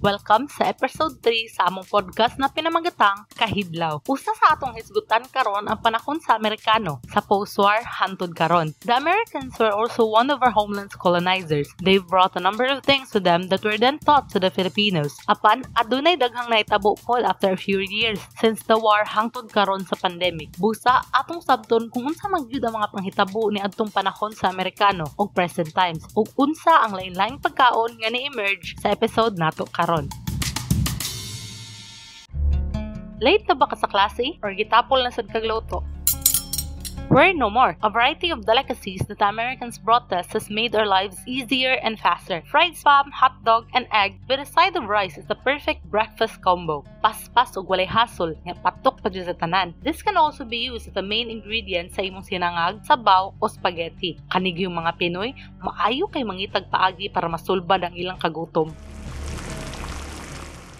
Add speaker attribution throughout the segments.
Speaker 1: Welcome sa episode 3 sa among podcast na pinamagatang Kahidlaw. Usa sa atong hisgutan karon ang panahon sa Amerikano sa post-war hantod karon. The Americans were also one of our homeland's colonizers. They've brought a number of things to them that were then taught to the Filipinos. Apan adunay daghang naitabo pod after a few years since the war hangtod karon sa pandemic. Busa atong sabton kung unsa man gyud ang mga panghitabo ni adtong panahon sa Amerikano ug present times ug unsa ang lain-laing pagkaon nga ni-emerge sa episode nato karon. Late na ba ka sa klase or gitapol na sad kag loto? Worry no more. A variety of delicacies that Americans brought us has made our lives easier and faster. Fried spam, hot dog, and egg with a side of rice is the perfect breakfast combo. Paspas ug walay hasol nga patok pa sa tanan. This can also be used as the main ingredient sa imong sinangag, sabaw o spaghetti. Kanig yung mga Pinoy, maayo kay mangitag paagi para masulbad ang ilang kagutom.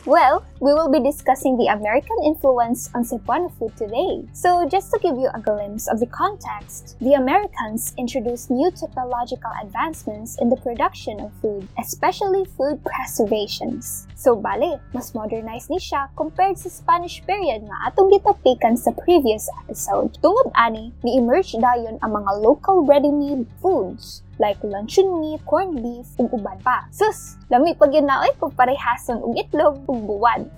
Speaker 2: Well, we will be discussing the American influence on Cebuano food today. So, just to give you a glimpse of the context, the Americans introduced new technological advancements in the production of food, especially food preservations. So, bale, mas modernized ni siya compared sa Spanish period nga atong gitopikan sa previous episode. Tungod ani, ni-emerge dayon ang mga local ready-made foods like luncheon meat, corned beef, ug uban pa. Sus, lami pag yun na oy kung parehason og itlog ug buwan.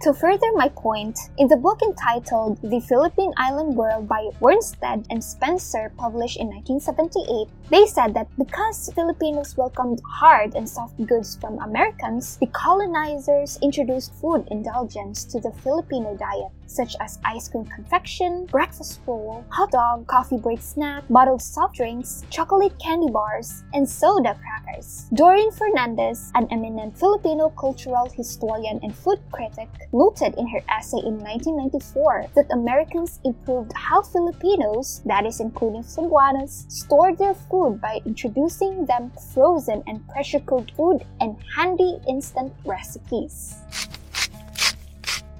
Speaker 2: To further my point, in the book entitled The Philippine Island World by Wernstedt and Spencer, published in 1978, they said that because Filipinos welcomed hard and soft goods from Americans, the colonizers introduced food indulgence to the Filipino diet, such as ice cream confection, breakfast roll, hot dog, coffee break snack, bottled soft drinks, chocolate candy bars, and soda crackers. Doreen Fernandez, an eminent Filipino cultural historian and food critic, noted in her essay in 1994 that Americans improved how Filipinos, that is including Cebuanos, stored their food by introducing them frozen and pressure-cooked food and handy instant recipes.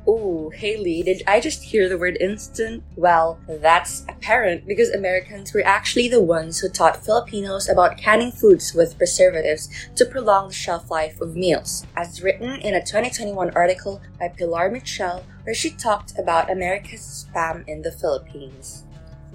Speaker 3: Ooh, Haley, did I just hear the word instant? Well, that's apparent because Americans were actually the ones who taught Filipinos about canning foods with preservatives to prolong the shelf life of meals, as written in a 2021 article by Pilar Mitchell, where she talked about America's spam in the Philippines.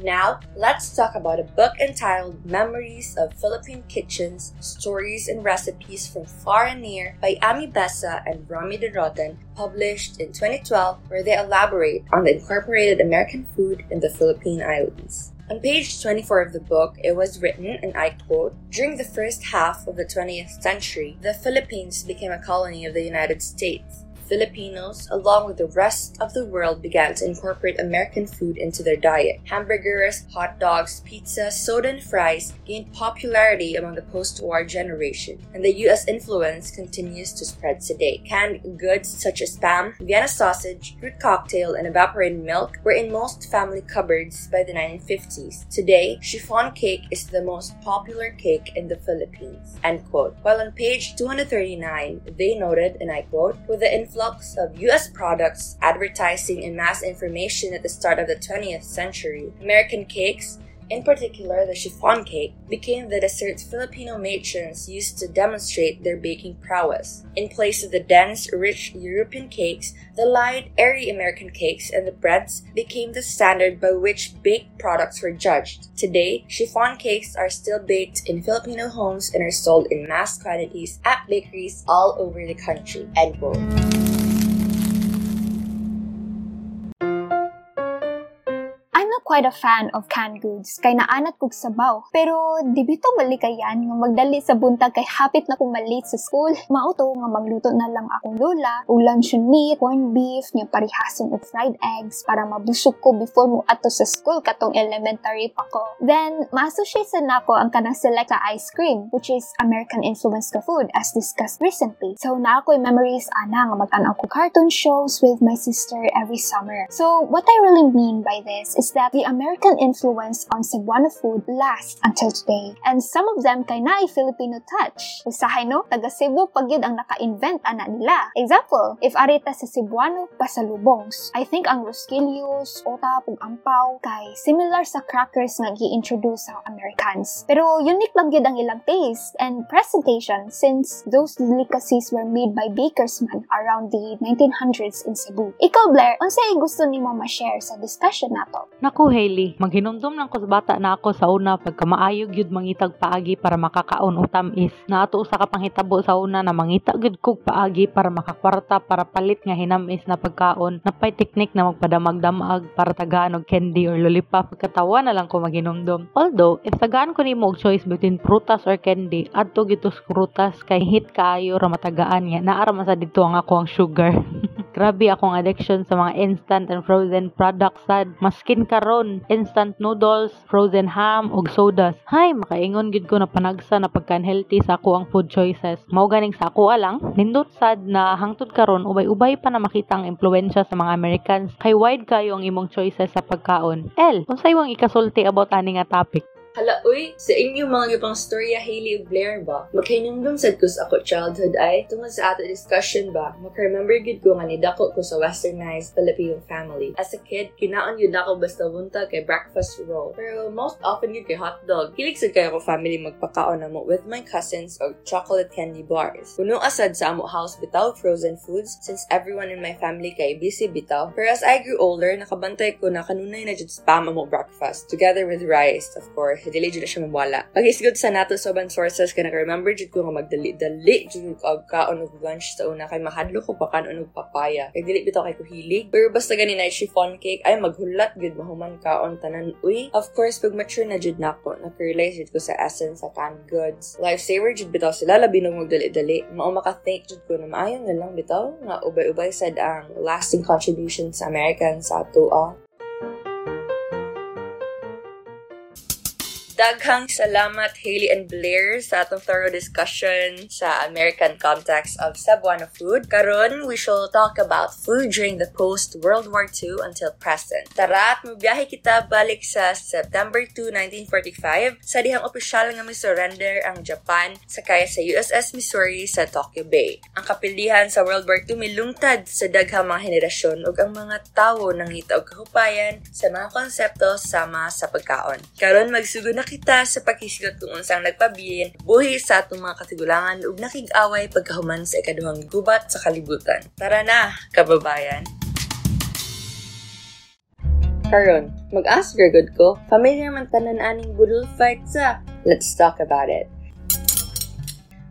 Speaker 3: Now, let's talk about a book entitled Memories of Philippine Kitchens Stories and Recipes from Far and Near by Amy Besa and Romy Dorotan, published in 2012, where they elaborate on the incorporated American food in the Philippine Islands. On page 24 of the book, it was written, and I quote, During the first half of the 20th century, the Philippines became a colony of the United States. Filipinos, along with the rest of the world, began to incorporate American food into their diet. Hamburgers, hot dogs, pizza, soda, and fries gained popularity among the post war generation, and the U.S. influence continues to spread today. Canned goods such as spam, Vienna sausage, fruit cocktail, and evaporated milk were in most family cupboards by the 1950s. Today, chiffon cake is the most popular cake in the Philippines. End quote. While on page 239, they noted, and I quote, with the influx of US products, advertising, and mass information at the start of the 20th century, American cakes, in particular the chiffon cake, became the desserts Filipino matrons used to demonstrate their baking prowess. In place of the dense, rich European cakes, the light, airy American cakes and the breads became the standard by which baked products were judged. Today, chiffon cakes are still baked in Filipino homes and are sold in mass quantities at bakeries all over the country. End quote.
Speaker 2: Quite a fan of canned goods, kay naanat kog sabaw. Pero di bito malikayan nga magdali sa buntag kay hapit na kong malit sa school. Mauto nga magluto na lang akong lola, o luncheon meat, corned beef, nga parihason og fried eggs para mabusog ko before mo ato sa school katong elementary pa ko. Then, ma-associate sa nako ang kanang selecta ice cream, which is American influenced ka food as discussed recently. So, na ako'y memories ana nga mag-anaw ko cartoon shows with my sister every summer. So, what I really mean by this is that the American influence on Cebuano food lasts until today. And some of them kay naay Filipino touch. Usahay no, taga Cebu pagyud ang naka-invent ana nila. Example, if arita sa Cebuano, pasalubongs. I think ang Rosquillos, Otap, ug Ampaw kay similar sa crackers nga gi-introduce sa Americans. Pero unique lang gyud ang ilang taste and presentation since those delicacies were made by bakersmen around the 1900s in Cebu. Ikaw, Blair, unsay gusto nimo ma-share sa discussion nato?
Speaker 1: Naku, Hailey, maghinumdum lang ko sa bata na ako sa una pagka maayog yun mangitag paagi para makakaon o tamis. Na ato usa ka panghitabo sa una na mangita gud kog paagi para makakwarta para palit nga hinamis na pagkaon. Napay teknik na magpadamag-damag para tagaan og candy or lollipop pagkatawa na lang ko maghinumdum. Although, if tagaan ko nimo og choice between prutas or candy, adto gitos prutas kay hit kaayo ra matagaan nga naara man sa dito ang ako ang sugar. Grabe akong addiction sa mga instant and frozen products sad. Maskin karon, instant noodles, frozen ham, ug sodas. Hay, makaingon gid ko na panagsa na pagka-healthy sa ako ang food choices. Mao ganing sa ako alang, nindot sad na hangtod karon ubay-ubay pa na makita ang impluwensya sa mga Americans. Kay wide kayo ang imong choices sa pagkaon. El, unsay wang ikasulti about ani nga topic?
Speaker 3: Hala, uy, sa inyo mga gipang storya Hailey ug Blair ba? Magkainumdum sad ko sa ako childhood ay tungod sa ato discussion ba? Maka-remember gid ko nga nidako ko sa westernized Filipino family. As a kid, kinaon yun ako basta bunta kay breakfast roll. Pero most often yun kay hotdog. Kilig sad kayo ko family magpakaon na mo with my cousins og chocolate candy bars. Puno asad sa amo house bitaw frozen foods since everyone in my family kay busy bitaw. Pero as I grew older, nakabantay ko na kanunay na jud spam amo breakfast together with rice, of course dili jud siya mawala. Pag isgod sa nato sa ubang sources kay naka-remember jud ko nga magdali-dali jud ko og kaon og lunch sa una kay mahadlo ko pa kanon og papaya. Kay dili bitaw kay ko hilig. Pero basta gani na chiffon cake ay maghulat gud mahuman kaon tanan uy. Of course pag mature na jud nako, naka-realize jud ko sa essence sa canned goods. Lifesaver jud bitaw sila labi nang magdali-dali. Mao maka-thank jud ko na maayo na lang bitaw nga ubay-ubay sad ang lasting contribution sa Americans sa ato ah. Daghang salamat Haley and Blair sa atong thorough discussion sa American context of Cebuano food. Karon, we shall talk about food during the post-World War II until present. Tara at mabiyahe kita balik sa September 2, 1945 sa dihang opisyal nga misurrender ang Japan sakay sa USS Missouri sa Tokyo Bay. Ang kapilihan sa World War II milungtad sa daghang mga henerasyon ug ang mga tawo nang og kahupayan sa mga konsepto sama sa pagkaon. Karon magsugod na kita sa pagkisigot kung unsang nagpabiyin, buhi sa atong mga katigulangan ug nakig-away pagkahuman sa ikaduhang gubat sa kalibutan. Tara na, kababayan! Karon, mag-ask good ko, familiar man tanan aning budol fight sa? Let's talk about it.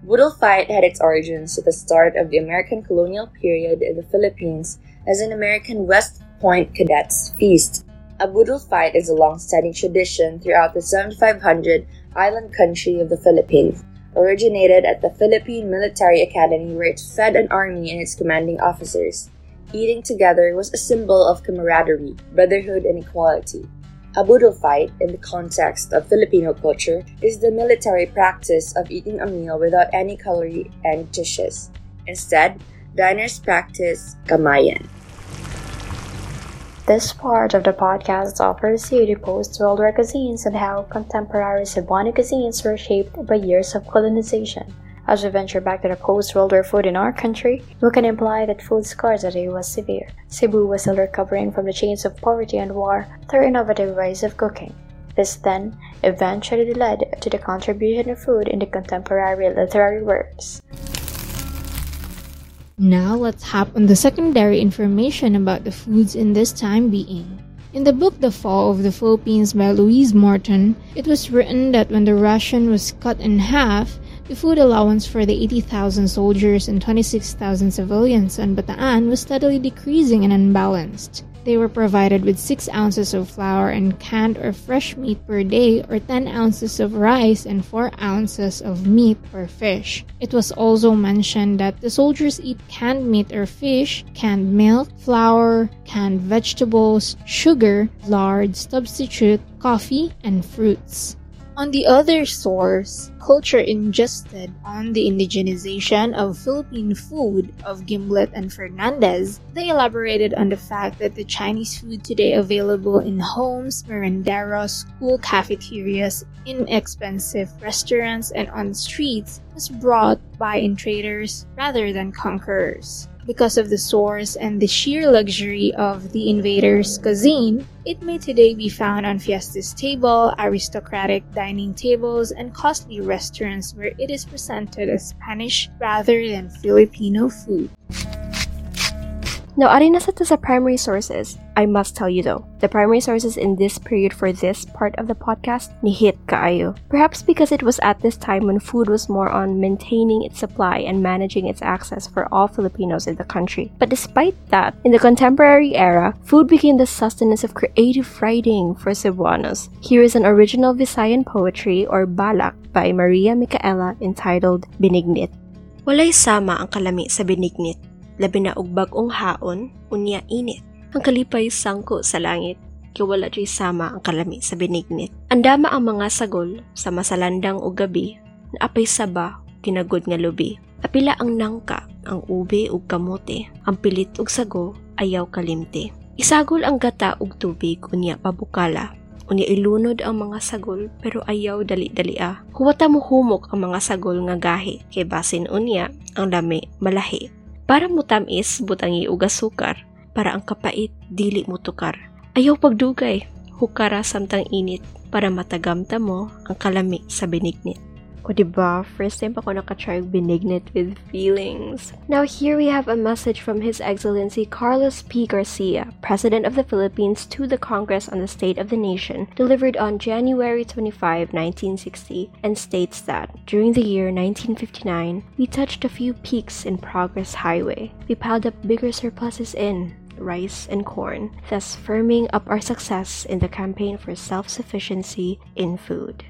Speaker 3: Budol fight had its origins at the start of the American colonial period in the Philippines as an American West Point Cadets Feast a boodle fight is a long-standing tradition throughout the 7500 island country of the Philippines, originated at the Philippine Military Academy where it fed an army and its commanding officers. Eating together was a symbol of camaraderie, brotherhood, and equality. A boodle fight, in the context of Filipino culture, is the military practice of eating a meal without any calorie and dishes. Instead, diners practice kamayan.
Speaker 4: This part of the podcast offers you the post-World War cuisines and how contemporary Cebuano cuisines were shaped by years of colonization. As we venture back to the post-World War food in our country, we can imply that food scarcity was severe. Cebu was still recovering from the chains of poverty and war through innovative ways of cooking. This then eventually led to the contribution of food in the contemporary literary works.
Speaker 5: Now let's hop on the secondary information about the foods in this time being. In the book The Fall of the Philippines by Louise Morton, it was written that when the ration was cut in half, the food allowance for the 80,000 soldiers and 26,000 civilians on Bataan was steadily decreasing and unbalanced. They were provided with 6 ounces of flour and canned or fresh meat per day, or 10 ounces of rice and 4 ounces of meat or fish. It was also mentioned that the soldiers eat canned meat or fish, canned milk, flour, canned vegetables, sugar, lard, substitute, coffee, and fruits. On the other source, culture ingested on the indigenization of Philippine food of Gimlet and Fernandez, they elaborated on the fact that the Chinese food today available in homes, merenderos, school cafeterias, inexpensive restaurants, and on streets was brought by in traders rather than conquerors. Because of the source and the sheer luxury of the invaders' cuisine, it may today be found on fiestas table, aristocratic dining tables, and costly restaurants where it is presented as Spanish rather than Filipino food.
Speaker 6: Now, arin na sa to sa primary sources. I must tell you though, the primary sources in this period for this part of the podcast ni hit kaayo. Perhaps because it was at this time when food was more on maintaining its supply and managing its access for all Filipinos in the country. But despite that, in the contemporary era, food became the sustenance of creative writing for Cebuanos. Here is an original Visayan poetry or balak by Maria Micaela entitled Binignit. Walay sama ang kalami sa binignit labi na og bag-ong haon, unya init. Ang kalipay sangko sa langit, kiwala jay sama ang kalami sa binignit. Andama ang mga sagol sa masalandang og gabi, na apay saba, kinagod nga lubi. Apila ang nangka, ang ube ug kamote, ang pilit ug sago, ayaw kalimte. Isagol ang gata ug tubig unya pabukala. Unya ilunod ang mga sagol pero ayaw dali-dalia. Huwata mo humok ang mga sagol nga gahi kay basin unya ang lami malahi. Para mo tamis, butangi ug asukar. Para ang kapait, dili mo tukar. Ayaw pagdugay, hukara samtang init para matagamta mo ang kalami sa binignit. O diba, first time pa ko nakatry binignit with feelings. Now here we have a message from His Excellency Carlos P. Garcia, President of the Philippines to the Congress on the State of the Nation, delivered on January 25, 1960, and states that, during the year 1959, we touched a few peaks in Progress Highway. We piled up bigger surpluses in rice and corn, thus firming up our success in the campaign for self-sufficiency in food.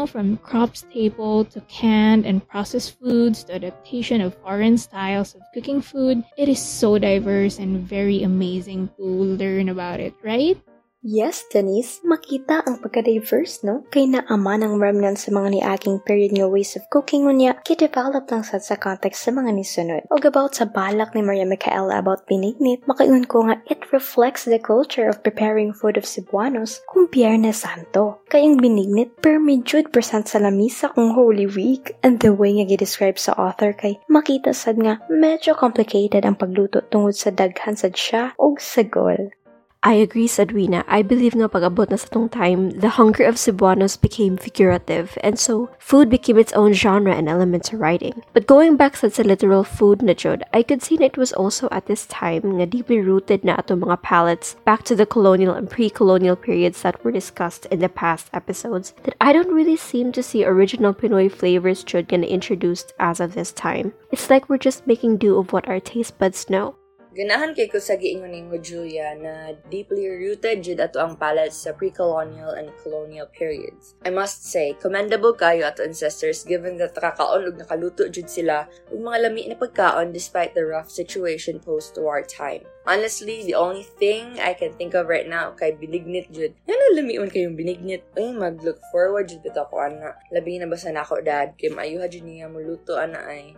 Speaker 5: Know, from crops table to canned and processed foods to adaptation of foreign styles of cooking food, it is so diverse and very amazing to learn about it, right?
Speaker 4: Yes, Denise, makita ang pagka-diverse, no? Kay naama ng remnant sa mga niaging period nga ways of cooking unya, ki-develop lang sad sa context sa mga nisunod. Og about sa balak ni Maria Micaela about binignit, makayon ko nga it reflects the culture of preparing food of Cebuanos kung Biyernes Santo. Kayang binignit per medyo present sa lamisa kung Holy Week, and the way nga gi-describe sa author kay makita sad nga medyo complicated ang pagluto tungod sa daghan sad siya og sagol.
Speaker 6: I agree, Sadwina. I believe nga pag-abot na sa tong time, the hunger of Cebuanos became figurative, and so food became its own genre and element to writing. But going back sa sa literal food na jud, I could see that it was also at this time nga deeply rooted na ato mga palates back to the colonial and pre-colonial periods that were discussed in the past episodes that I don't really seem to see original Pinoy flavors jud nga introduced as of this time. It's like we're just making do of what our taste buds know.
Speaker 3: Ganahan kay ko sa giingon ni Julia na deeply rooted jud ato ang palate sa pre-colonial and colonial periods. I must say, commendable kayo ato ancestors given that nakakaon ug nakaluto jud sila ug mga lami na pagkaon despite the rough situation post-war time. Honestly, the only thing I can think of right now kay binignit jud. Yan lamion kayong binignit. Ay, mag-look forward jud bitaw ko ana. Labi na basa na ako dad kay maayuha jud niya mo luto ana ay.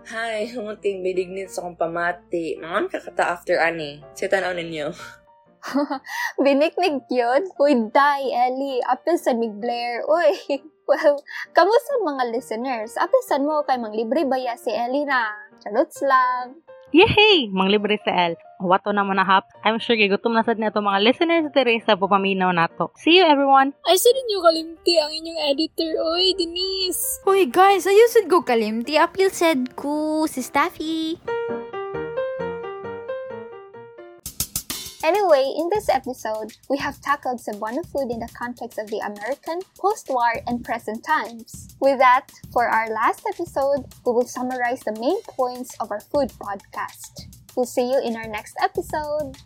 Speaker 3: Humot kayong binignit sa kong pamati. Mangon kakata after ani. Sa tanaw ninyo.
Speaker 2: Biniknig yun? Uy, die, Ellie. Apisan mig Blair. Uy, well, kamusta mga listeners? Apisan mo kay mang libre baya si Ellie na. Charuts lang.
Speaker 1: Yehey! Mang libre sa El. Wato na mo na hap. I'm sure gigutom na sad na mga listeners dire sa pupaminaw nato. See you everyone!
Speaker 7: Ay, sa ninyo kalimti ang inyong editor. Oy, Denise!
Speaker 8: Hoy guys, ayusin ko kalimti. Apil said ko si Staffy.
Speaker 2: Anyway, in this episode, we have tackled Cebuano food in the context of the American, post-war, and present times. With that, for our last episode, we will summarize the main points of our food podcast. We'll see you in our next episode.